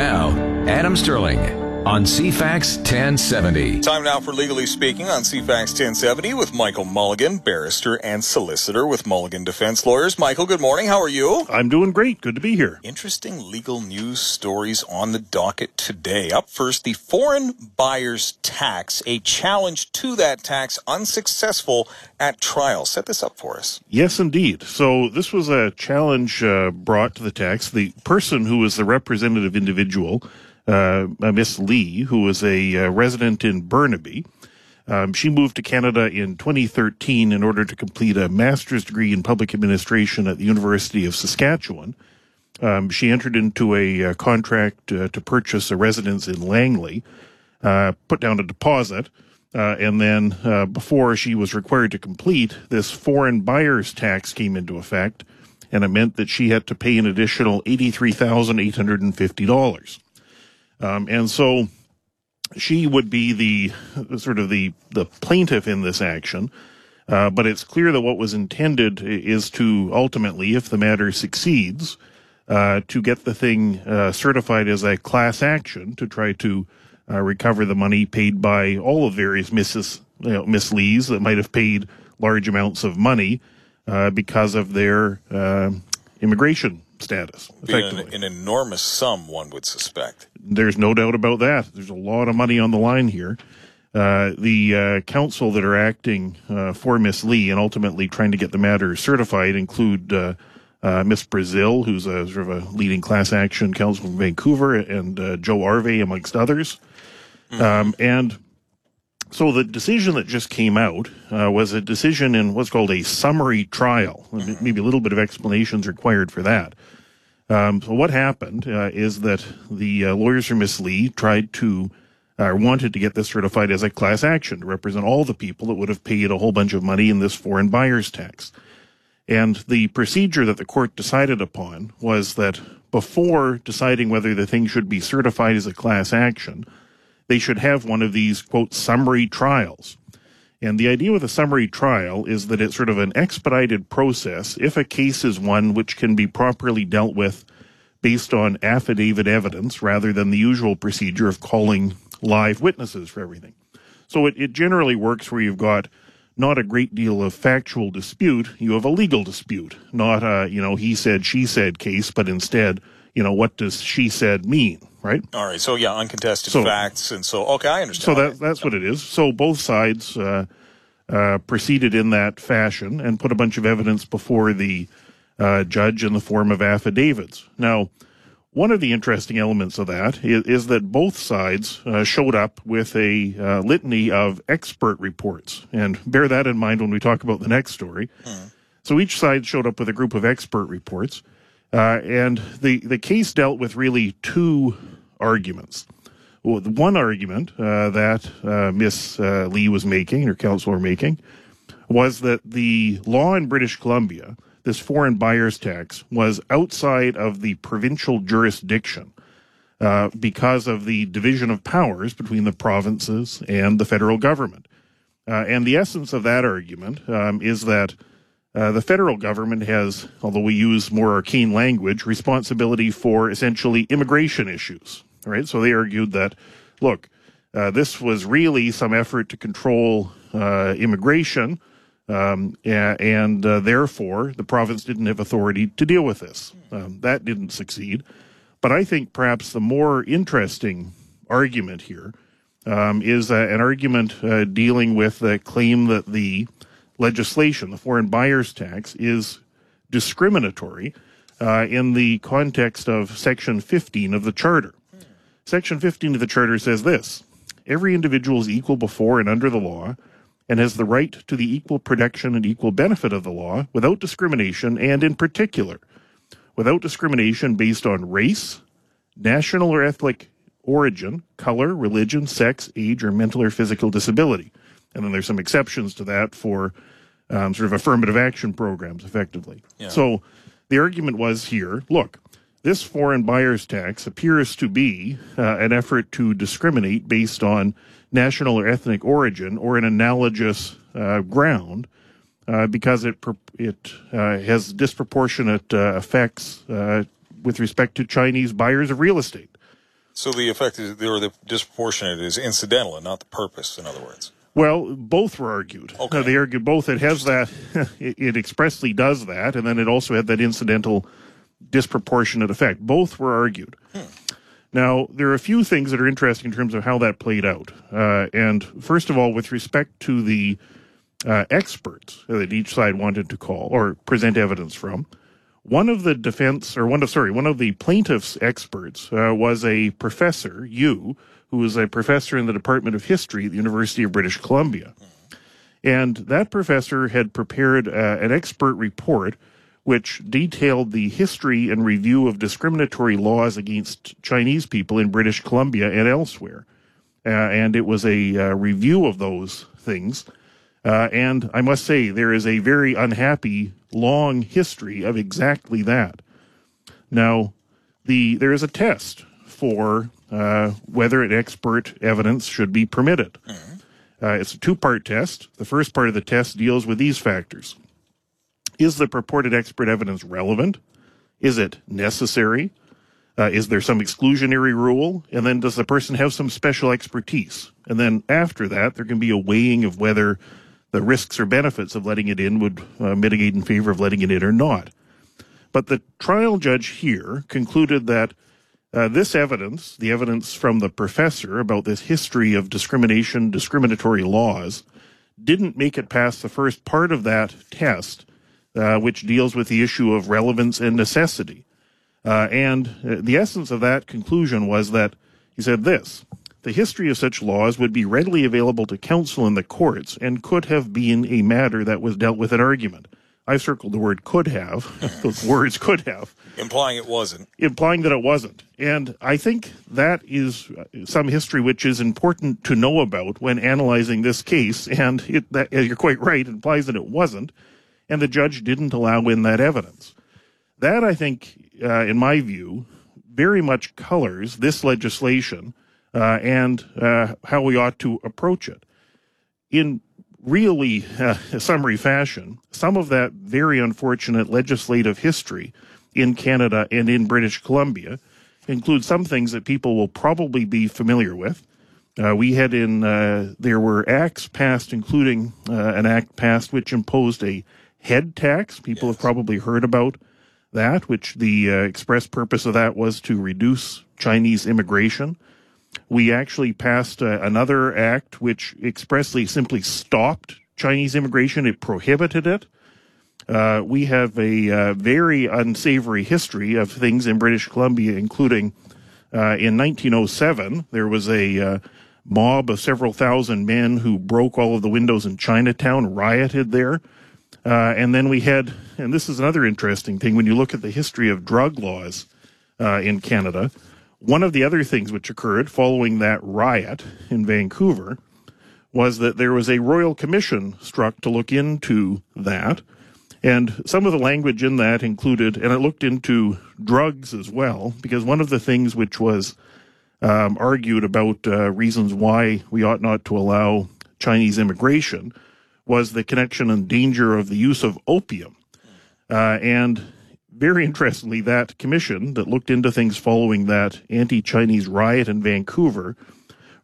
Now, Adam Sterling on CFAX 1070. Time now for Legally Speaking on CFAX 1070 with Michael Mulligan, barrister and solicitor with Mulligan Defense Lawyers. Michael, good morning. How are you? I'm doing great. Good to be here. Interesting legal news stories on the docket today. Up first, the foreign buyer's tax, a challenge to that tax unsuccessful at trial. Set this up for us. Yes, indeed. So this was a challenge uh, brought to the tax. The person who was the representative individual uh, Miss Lee, who was a uh, resident in Burnaby. Um, she moved to Canada in 2013 in order to complete a master's degree in public administration at the University of Saskatchewan. Um, she entered into a, uh, contract uh, to purchase a residence in Langley, uh, put down a deposit, uh, and then uh, before she was required to complete, this foreign buyer's tax came into effect, and it meant that she had to pay an additional $83,850. Um, and so she would be the sort of the, the plaintiff in this action. Uh, but it's clear that what was intended is to ultimately, if the matter succeeds, uh, to get the thing uh, certified as a class action to try to uh, recover the money paid by all of various Mrs. You know, Miss Lees that might have paid large amounts of money uh, because of their uh, immigration status. Effectively. An, an, enormous sum, one would suspect. There's no doubt about that. There's a lot of money on the line here. Uh, the uh, counsel that are acting uh, for Miss Lee and ultimately trying to get the matter certified include uh, uh, Miss Brazil, who's a sort of a leading class action counsel from Vancouver, and uh, Joe Arvay, amongst others. Mm-hmm. Um, and so the decision that just came out uh, was a decision in what's called a summary trial. Maybe a little bit of explanations required for that. Um, so what happened uh, is that the uh, lawyers for Miss Lee tried to uh, wanted to get this certified as a class action to represent all the people that would have paid a whole bunch of money in this foreign buyer's tax. And the procedure that the court decided upon was that before deciding whether the thing should be certified as a class action, they should have one of these, quote, summary trials. And the idea with a summary trial is that it's sort of an expedited process if a case is one which can be properly dealt with based on affidavit evidence rather than the usual procedure of calling live witnesses for everything. So it, it generally works where you've got not a great deal of factual dispute, you have a legal dispute, not a, you know, he said, she said case, but instead, you know, what does she said mean? Right? All right. So yeah, uncontested so, facts, and so okay, I understand. So that that's what it is. So both sides uh, uh, proceeded in that fashion and put a bunch of evidence before the uh, judge in the form of affidavits. Now. One of the interesting elements of that is, is that both sides uh, showed up with a uh, litany of expert reports. And bear that in mind when we talk about the next story. Hmm. So each side showed up with a group of expert reports. Uh, and the, the case dealt with really two arguments. Well, the one argument uh, that uh, Miss uh, Lee was making, or counsel were making, was that the law in British Columbia, this foreign buyer's tax, was outside of the provincial jurisdiction uh, because of the division of powers between the provinces and the federal government. Uh, and the essence of that argument um, is that uh, the federal government has, although we use more arcane language, responsibility for essentially immigration issues. Right? So they argued that, look, uh, this was really some effort to control uh, immigration, um, and, uh, therefore the province didn't have authority to deal with this. Um, that didn't succeed. But I think perhaps the more interesting argument here um, is uh, an argument uh, dealing with the claim that the legislation, the foreign buyers tax, is discriminatory uh, in the context of Section 15 of the Charter. Section 15 of the Charter says this Every individual is equal before and under the law and has the right to the equal protection and equal benefit of the law without discrimination and, in particular, without discrimination based on race, national or ethnic origin, color, religion, sex, age, or mental or physical disability. And then there's some exceptions to that for um, sort of affirmative action programs, effectively. Yeah. So the argument was here look, this foreign buyer's tax appears to be uh, an effort to discriminate based on national or ethnic origin or an analogous uh, ground uh, because it it uh, has disproportionate uh, effects uh, with respect to Chinese buyers of real estate. So the effect is, or the disproportionate is incidental and not the purpose, in other words. Well, both were argued. Okay. No, they argued both. It has that, it, it expressly does that, and then it also had that incidental disproportionate effect. Both were argued. Now, there are a few things that are interesting in terms of how that played out. Uh, and first of all, with respect to the uh, experts that each side wanted to call or present evidence from, one of the defense, or one of, sorry, one of the plaintiff's experts uh, was a professor, Yu, who was a professor in the Department of History at the University of British Columbia. And that professor had prepared uh, an expert report which detailed the history and review of discriminatory laws against Chinese people in British Columbia and elsewhere. Uh, and it was a uh, review of those things. Uh, and I must say, there is a very unhappy, long history of exactly that. Now, the there is a test for uh, whether an expert evidence should be permitted. Uh, it's a two part test. The first part of the test deals with these factors Is the purported expert evidence relevant? Is it necessary? Uh, is there some exclusionary rule? And then does the person have some special expertise? And then after that, there can be a weighing of whether the risks or benefits of letting it in would uh, mitigate in favor of letting it in or not. But the trial judge here concluded that uh, this evidence, the evidence from the professor about this history of discrimination, discriminatory laws, didn't make it past the first part of that test, uh, which deals with the issue of relevance and necessity. Uh, and uh, the essence of that conclusion was that he said this the history of such laws would be readily available to counsel in the courts and could have been a matter that was dealt with in argument. I've circled the word could have, those words could have Implying it wasn't. implying that it wasn't. And I think that is some history which is important to know about when analyzing this case. And it, that, you're quite right, it implies that it wasn't. And the judge didn't allow in that evidence. That, I think, uh, in my view, very much colors this legislation uh, and uh, how we ought to approach it. In really uh, summary fashion, some of that very unfortunate legislative history in Canada and in British Columbia includes some things that people will probably be familiar with. Uh, we had in uh, there were acts passed, including uh, an act passed which imposed a head tax. People have probably heard about that, which the uh, express purpose of that was to reduce Chinese immigration. We actually passed uh, another act which expressly simply stopped Chinese immigration. It prohibited it. Uh, we have a uh, very unsavory history of things in British Columbia, including uh, in 1907, there was a uh, mob of several thousand men who broke all of the windows in Chinatown, rioted there. Uh, and then we had, and this is another interesting thing when you look at the history of drug laws uh, in Canada. One of the other things which occurred following that riot in Vancouver was that there was a royal commission struck to look into that. And some of the language in that included, and it looked into drugs as well, because one of the things which was um, argued about uh, reasons why we ought not to allow Chinese immigration was the connection and danger of the use of opium. Uh, and very interestingly, that commission that looked into things following that anti Chinese riot in Vancouver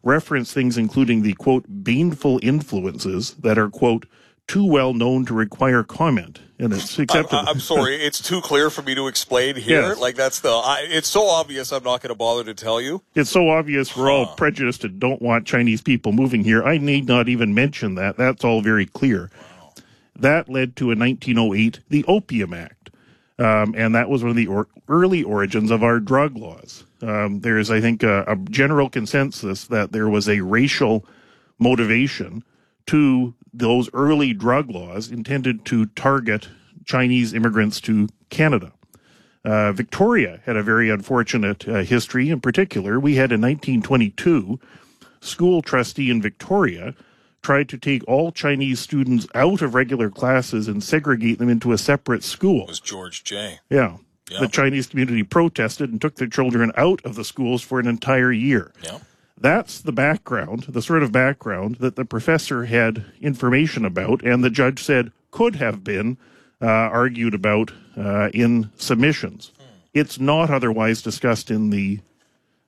referenced things including the quote, baneful influences that are quote, too well known to require comment. And it's accepted. I, am sorry, it's too clear for me to explain here. Yes. Like that's the. I, it's so obvious. I'm not going to bother to tell you. it's so obvious we're all prejudiced and don't want Chinese people moving here. I need not even mention that. That's all very clear. That led to in 1908 the Opium Act, um, and that was one of the or- early origins of our drug laws. Um, there is, I think, a, a general consensus that there was a racial motivation to those early drug laws intended to target Chinese immigrants to Canada. Uh, Victoria had a very unfortunate uh, history. In particular, we had in 1922, school trustee in Victoria tried to take all Chinese students out of regular classes and segregate them into a separate school. It was George Jay. Yeah. Yeah. The Chinese community protested and took their children out of the schools for an entire year. Yeah. That's the background, the sort of background that the professor had information about, and the judge said could have been uh, argued about uh, in submissions. It's not otherwise discussed in the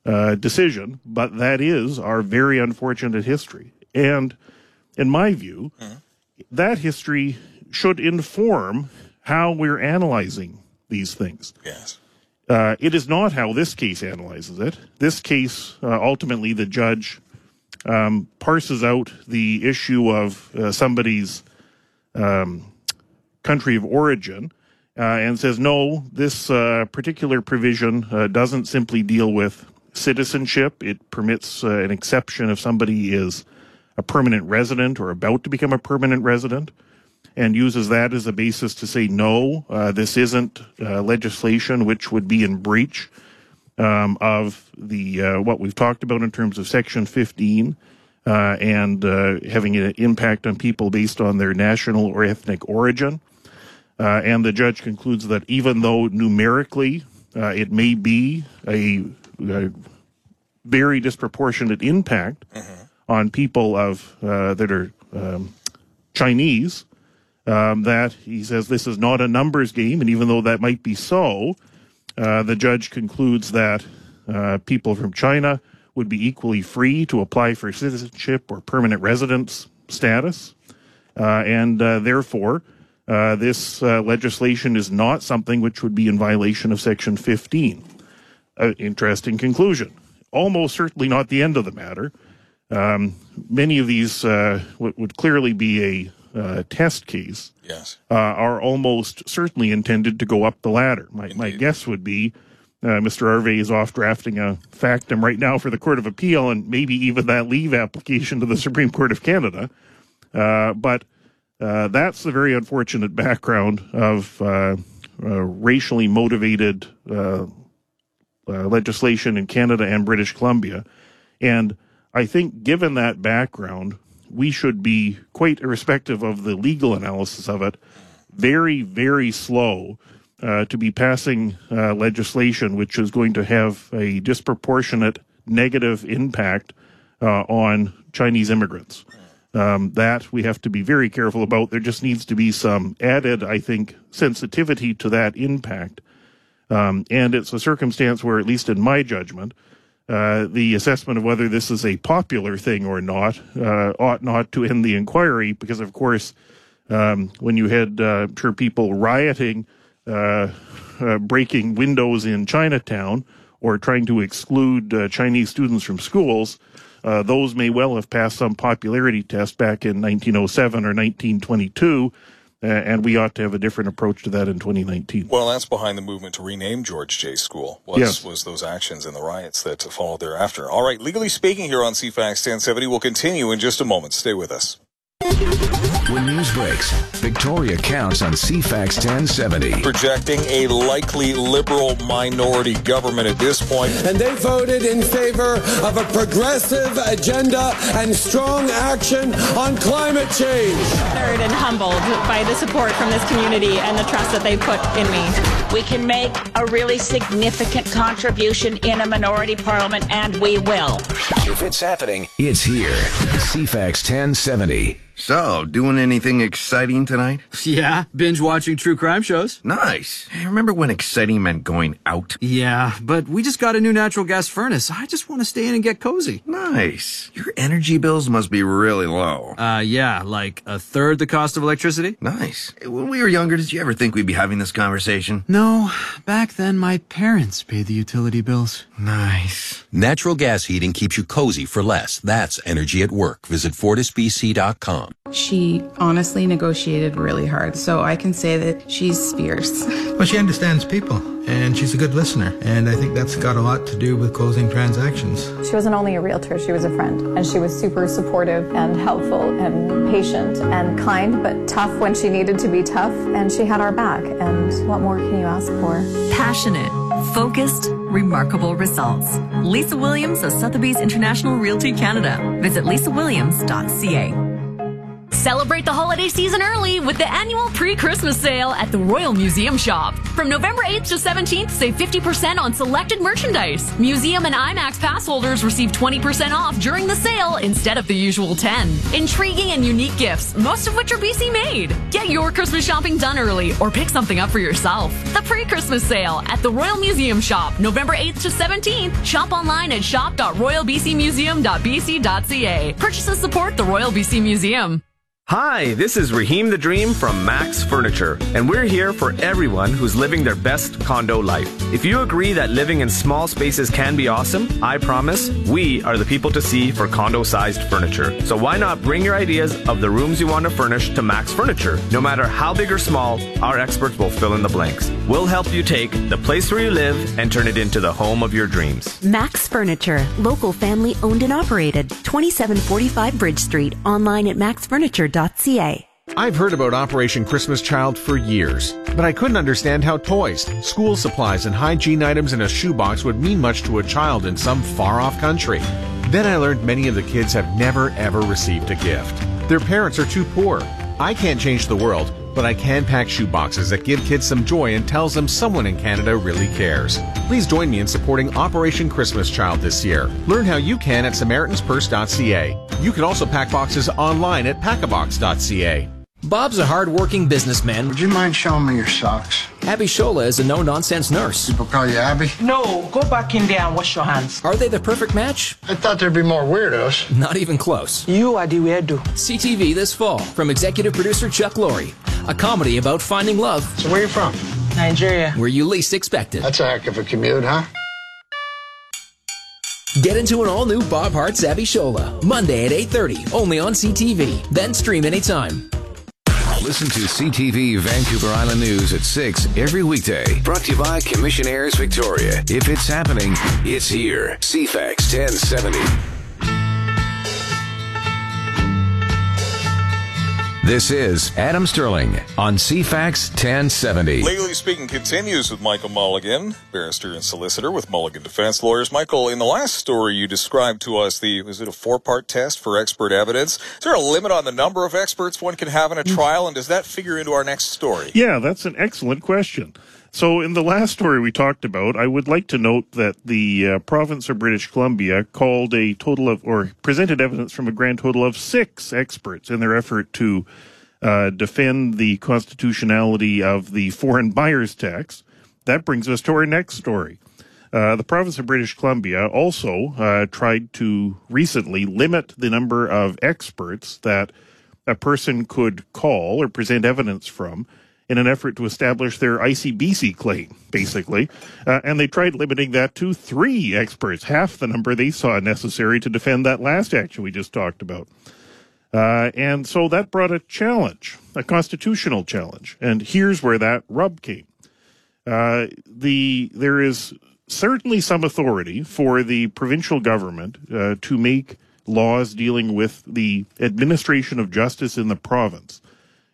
uh, decision, but that is our very unfortunate history. And in my view, that history should inform how we're analyzing these things. Yes. Uh, it is not how this case analyzes it. This case, uh, ultimately, the judge um, parses out the issue of uh, somebody's um, country of origin uh, and says, no, this uh, particular provision uh, doesn't simply deal with citizenship. It permits an exception if somebody is a permanent resident or about to become a permanent resident and uses that as a basis to say, no, uh, this isn't uh, legislation which would be in breach um, of the uh, what we've talked about in terms of Section 15 uh, and uh, having an impact on people based on their national or ethnic origin. Uh, and the judge concludes that even though numerically it may be a, a very disproportionate impact mm-hmm. on people of that are um, Chinese, um, that he says this is not a numbers game, and even though that might be so, uh, the judge concludes that uh, people from China would be equally free to apply for citizenship or permanent residence status, uh, and uh, therefore uh, this uh, legislation is not something which would be in violation of Section 15. interesting conclusion. Almost certainly not the end of the matter. Um, many of these would clearly be a uh, test case yes. uh, are almost certainly intended to go up the ladder. My, my guess would be uh, Mr. Harvey is off drafting a factum right now for the Court of Appeal and maybe even that leave application to the Supreme Court of Canada. Uh, but uh, that's the very unfortunate background of uh, racially motivated legislation in Canada and British Columbia. And I think, given that background, we should be quite irrespective of the legal analysis of it, very, very slow uh, to be passing uh, legislation which is going to have a disproportionate negative impact uh, on Chinese immigrants. Um, that we have to be very careful about. There just needs to be some added, I think, sensitivity to that impact. Um, and it's a circumstance where, at least in my judgment, uh, the assessment of whether this is a popular thing or not uh, ought not to end the inquiry because, of course, um, when you had uh, sure people rioting, uh, uh, breaking windows in Chinatown, or trying to exclude Chinese students from schools, those may well have passed some popularity test back in 1907 or 1922 uh, and we ought to have a different approach to that in 2019. Well, that's behind the movement to rename George Jay. School. Was, yes. was those actions and the riots that followed thereafter. All right, legally speaking, here on CFAX 1070, we'll continue in just a moment. Stay with us. When news breaks, Victoria counts on CFAX 1070. Projecting a likely liberal minority government at this point. And they voted in favor of a progressive agenda and strong action on climate change. Honored and humbled by the support from this community and the trust that they put in me. We can make a really significant contribution in a minority parliament, and we will. If it's happening, it's here. CFAX 1070. So, doing anything exciting tonight? Yeah, binge watching true crime shows. Nice. Remember when exciting meant going out? Yeah, but we just got a new natural gas furnace. I just want to stay in and get cozy. Nice. Your energy bills must be really low. Uh, yeah, like a third the cost of electricity. Nice. When we were younger, did you ever think we'd be having this conversation? No, back then my parents paid the utility bills. Nice. Natural gas heating keeps you cozy for less. That's energy at work. Visit FortisBC.com. She honestly negotiated really hard, so I can say that she's fierce. Well, she understands people, and she's a good listener, and I think that's got a lot to do with closing transactions. She wasn't only a realtor, she was a friend, and she was super supportive and helpful and patient and kind, but tough when she needed to be tough, and she had our back, and what more can you ask for? Passionate, focused, remarkable results. Lisa Williams of Sotheby's International Realty Canada. Visit lisawilliams.ca. Celebrate the holiday season early with the annual pre-Christmas sale at the Royal Museum Shop. From November 8th to 17th, save 50% on selected merchandise. Museum and IMAX pass holders receive 20% off during the sale instead of the usual 10. Intriguing and unique gifts, most of which are BC made. Get your Christmas shopping done early or pick something up for yourself. The pre-Christmas sale at the Royal Museum Shop, November 8th to 17th. Shop online at shop.royalbcmuseum.bc.ca. Purchases support the Royal BC Museum. Hi, this is Raheem the Dream from Max Furniture, and we're here for everyone who's living their best condo life. If you agree that living in small spaces can be awesome, I promise we are the people to see for condo sized furniture. So why not bring your ideas of the rooms you want to furnish to Max Furniture? No matter how big or small, our experts will fill in the blanks. We'll help you take the place where you live and turn it into the home of your dreams. Max Furniture, local family owned and operated, 2745 Bridge Street, online at I've heard about Operation Christmas Child for years, but I couldn't understand how toys, school supplies, and hygiene items in a shoebox would mean much to a child in some far off country. Then I learned many of the kids have never ever received a gift. Their parents are too poor. I can't change the world, but I can pack shoeboxes that give kids some joy and tells them someone in Canada really cares. Please join me in supporting Operation Christmas Child this year. Learn how you can at SamaritansPurse.ca. You can also pack boxes online at packabox.ca. Bob's a hard-working businessman. Would you mind showing me your socks? Abishola is a no-nonsense nurse. People call you Abby? No, go back in there and wash your hands. Are they the perfect match? I thought there'd be more weirdos. Not even close. You are the weirdo. CTV this fall from executive producer Chuck Lorre. A comedy about finding love. So where are you from? Nigeria. Where you least expect it. That's a heck of a commute, huh? Get into an all-new Bob Hearts Abishola. Monday at 8.30, only on CTV. Then stream anytime. Listen to CTV Vancouver Island News at 6 every weekday. Brought to you by Commissionaires Victoria. If it's happening, it's here. CFAX 1070. This is Adam Sterling on CFAX 1070. Legally Speaking continues with Michael Mulligan, barrister and solicitor with Mulligan Defense Lawyers. Michael, in the last story you described to us the was it a four-part test for expert evidence? Is there a limit on the number of experts one can have in a mm. trial, and does that figure into our next story? Yeah, that's an excellent question. So, in the last story we talked about, I would like to note that the uh, province of British Columbia called a total of, or presented evidence from a grand total of six experts in their effort to uh, defend the constitutionality of the foreign buyers tax. That brings us to our next story. Uh, the province of British Columbia also uh, tried to recently limit the number of experts that a person could call or present evidence from in an effort to establish their ICBC claim, basically. Uh, and they tried limiting that to three experts, half the number they saw necessary to defend that last action we just talked about. Uh, and so that brought a challenge, a constitutional challenge. And here's where that rub came. Uh, the there is certainly some authority for the provincial government uh, to make laws dealing with the administration of justice in the province.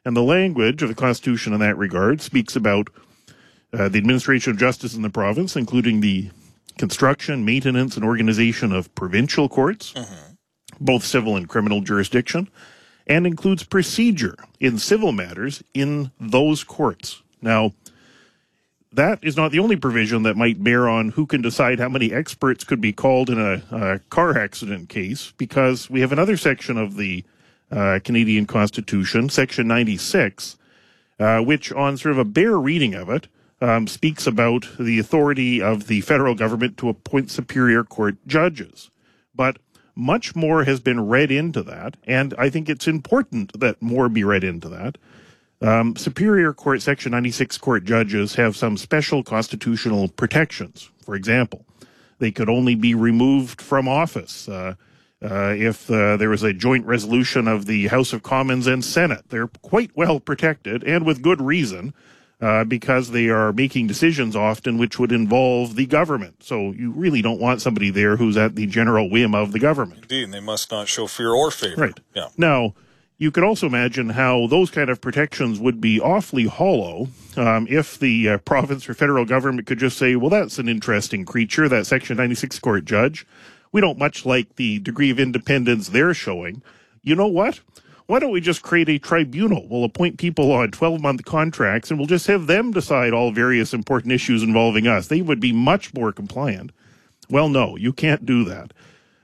And the language of the Constitution in that regard speaks about uh, the administration of justice in the province, including the construction, maintenance, and organization of provincial courts, mm-hmm. both civil and criminal jurisdiction, and includes procedure in civil matters in those courts. Now, that is not the only provision that might bear on who can decide how many experts could be called in a, a car accident case, because we have another section of the uh, Canadian Constitution, Section 96, uh, which, on sort of a bare reading of it, um, speaks about the authority of the federal government to appoint superior court judges. But much more has been read into that, and I think it's important that more be read into that. Um, superior court, Section 96 court judges have some special constitutional protections. For example, they could only be removed from office. Uh, uh, if uh, there was a joint resolution of the House of Commons and Senate. They're quite well protected and with good reason uh, because they are making decisions often which would involve the government. So you really don't want somebody there who's at the general whim of the government. Indeed, and they must not show fear or favor. Right. Yeah. Now, you could also imagine how those kind of protections would be awfully hollow um, if the uh, province or federal government could just say, well, that's an interesting creature, that Section 96 court judge we don't much like the degree of independence they're showing. You know what? why don't we just create a tribunal? We'll appoint people on 12 month contracts and we'll just have them decide all various important issues involving us. They would be much more compliant. Well, no, you can't do that.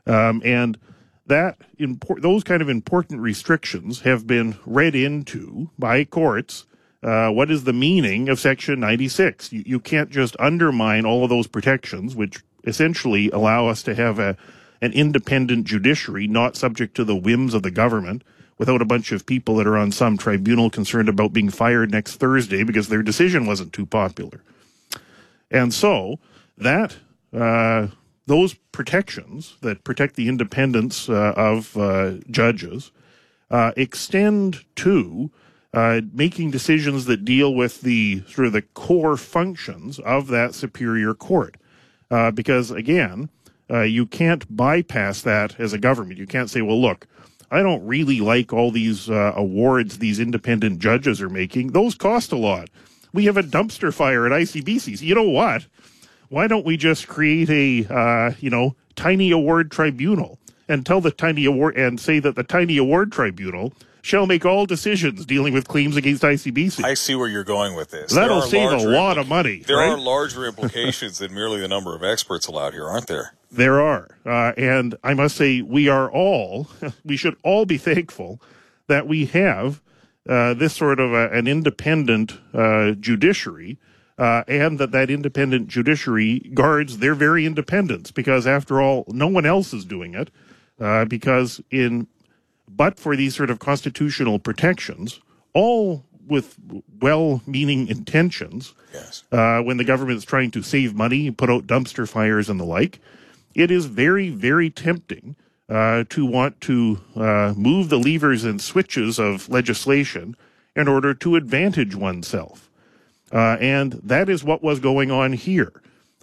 Um, and that those kind of important restrictions have been read into by courts. Uh, what is the meaning of Section 96? You, you can't just undermine all of those protections, which essentially allow us to have a an independent judiciary, not subject to the whims of the government, without a bunch of people that are on some tribunal concerned about being fired next Thursday because their decision wasn't too popular. And so that uh, those protections that protect the independence uh, of uh, judges uh, extend to uh, making decisions that deal with the sort of the core functions of that superior court. Uh, because again, uh, you can't bypass that as a government. You can't say, well, look, I don't really like all these uh, awards these independent judges are making. Those cost a lot. We have a dumpster fire at ICBC. So you know what? Why don't we just create a, uh, you know, tiny award tribunal and tell the tiny award and say that the tiny award tribunal shall make all decisions dealing with claims against ICBC. I see where you're going with this. That'll save a lot of money. There right? are larger implications than merely the number of experts allowed here, aren't there? There are. Uh, and I must say, we are all, we should all be thankful that we have uh, this sort of a, an independent uh, judiciary. Uh, and that that independent judiciary guards their very independence because after all no one else is doing it uh, because in but for these sort of constitutional protections, all with well-meaning intentions, yes. uh, when the government is trying to save money, put out dumpster fires and the like, it is very, very tempting uh, to want to uh, move the levers and switches of legislation in order to advantage oneself. Uh, and that is what was going on here.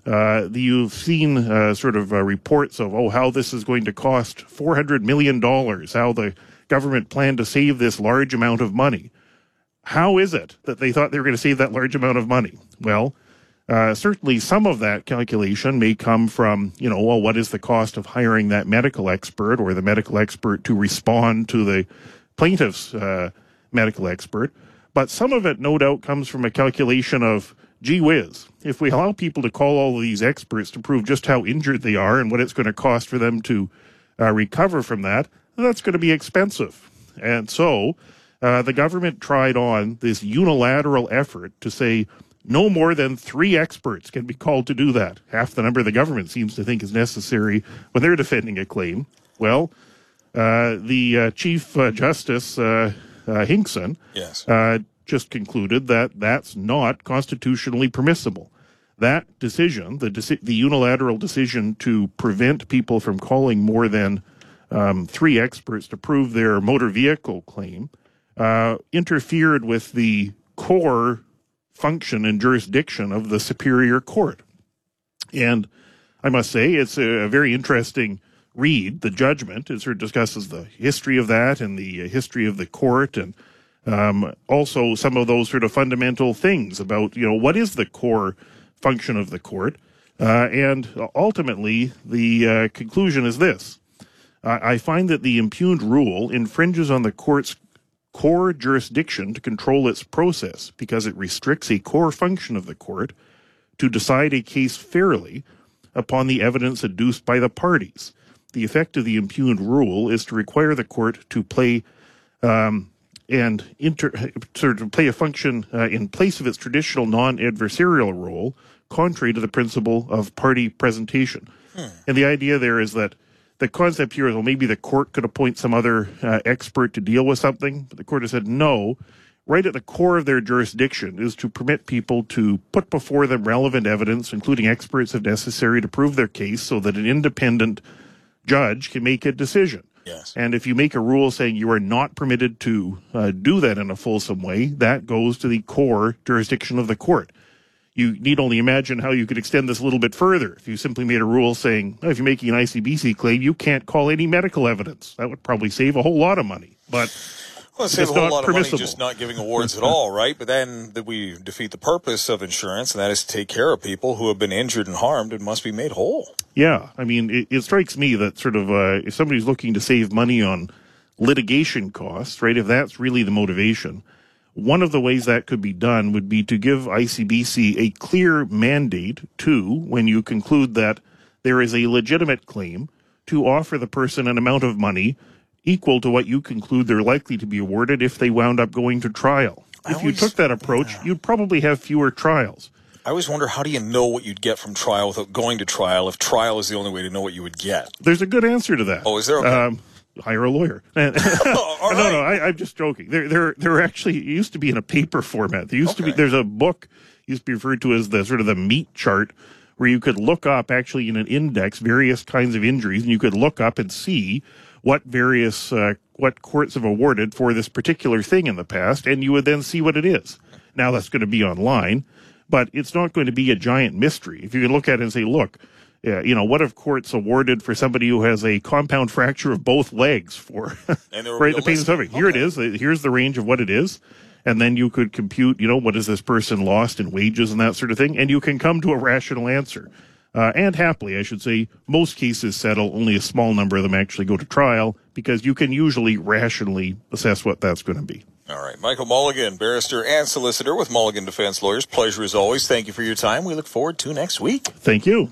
Uh, you've seen uh, sort of uh, reports of oh how this is going to cost 400 million dollars how the government planned to save this large amount of money. How is it that they thought they were going to save that large amount of money? Well uh, certainly some of that calculation may come from you know well what is the cost of hiring that medical expert or the medical expert to respond to the plaintiff's uh, medical expert? But some of it no doubt comes from a calculation of gee whiz, if we allow people to call all of these experts to prove just how injured they are and what it's going to cost for them to uh, recover from that, that's going to be expensive. And so uh, the government tried on this unilateral effort to say no more than three experts can be called to do that. Half the number the government seems to think is necessary when they're defending a claim. Well, uh, the uh, Chief uh, Justice uh, Hinkson yes just concluded that that's not constitutionally permissible. That decision, the, deci- the unilateral decision to prevent people from calling more than um, three experts to prove their motor vehicle claim, uh, interfered with the core function and jurisdiction of the Superior Court. And I must say, it's a, a very interesting read. The judgment it sort of discusses the history of that and the history of the court and um, also, some of those sort of fundamental things about, you know, what is the core function of the court? Uh, and ultimately, the uh, conclusion is this. I find that the impugned rule infringes on the court's core jurisdiction to control its process because it restricts a core function of the court to decide a case fairly upon the evidence adduced by the parties. The effect of the impugned rule is to require the court to play um, and inter, sort of play a function uh, in place of its traditional non-adversarial role, contrary to the principle of party presentation. Hmm. And the idea there is that the concept here is, well, maybe the court could appoint some other uh, expert to deal with something, but the court has said no. Right at the core of their jurisdiction is to permit people to put before them relevant evidence, including experts if necessary, to prove their case so that an independent judge can make a decision. Yes. And if you make a rule saying you are not permitted to uh, do that in a fulsome way, that goes to the core jurisdiction of the court. You need only imagine how you could extend this a little bit further. If you simply made a rule saying, oh, if you're making an ICBC claim, you can't call any medical evidence. That would probably save a whole lot of money. But well, save a whole lot of money just not giving awards at all, right? But then that we defeat the purpose of insurance, and that is to take care of people who have been injured and harmed and must be made whole. Yeah, I mean, it, it strikes me that sort of uh, if somebody's looking to save money on litigation costs, right? If that's really the motivation, one of the ways that could be done would be to give ICBC a clear mandate to, when you conclude that there is a legitimate claim, to offer the person an amount of money equal to what you conclude they're likely to be awarded if they wound up going to trial. If you took that approach, you'd probably have fewer trials. I always wonder how do you know what you'd get from trial without going to trial if trial is the only way to know what you would get? There's a good answer to that. Oh, is there? Okay. Um, hire a lawyer. no, no, I, I'm just joking. There, there, there actually used to be in a paper format. There used to be. There's a book used to be referred to as the sort of the meat chart, where you could look up actually in an index various kinds of injuries, and you could look up and see what various uh, what courts have awarded for this particular thing in the past, and you would then see what it is. Now that's going to be online, but it's not going to be a giant mystery. If you can look at it and say, look, yeah, you know, what have courts awarded for somebody who has a compound fracture of both legs for right the pain and suffering? Here it is. Here's the range of what it is. And then you could compute, you know, what has this person lost in wages and that sort of thing, and you can come to a rational answer. Uh, and happily, I should say, most cases settle. Only a small number of them actually go to trial because you can usually rationally assess what that's going to be. All right. Michael Mulligan, barrister and solicitor with Mulligan Defense Lawyers. Pleasure as always. Thank you for your time. We look forward to next week. Thank you.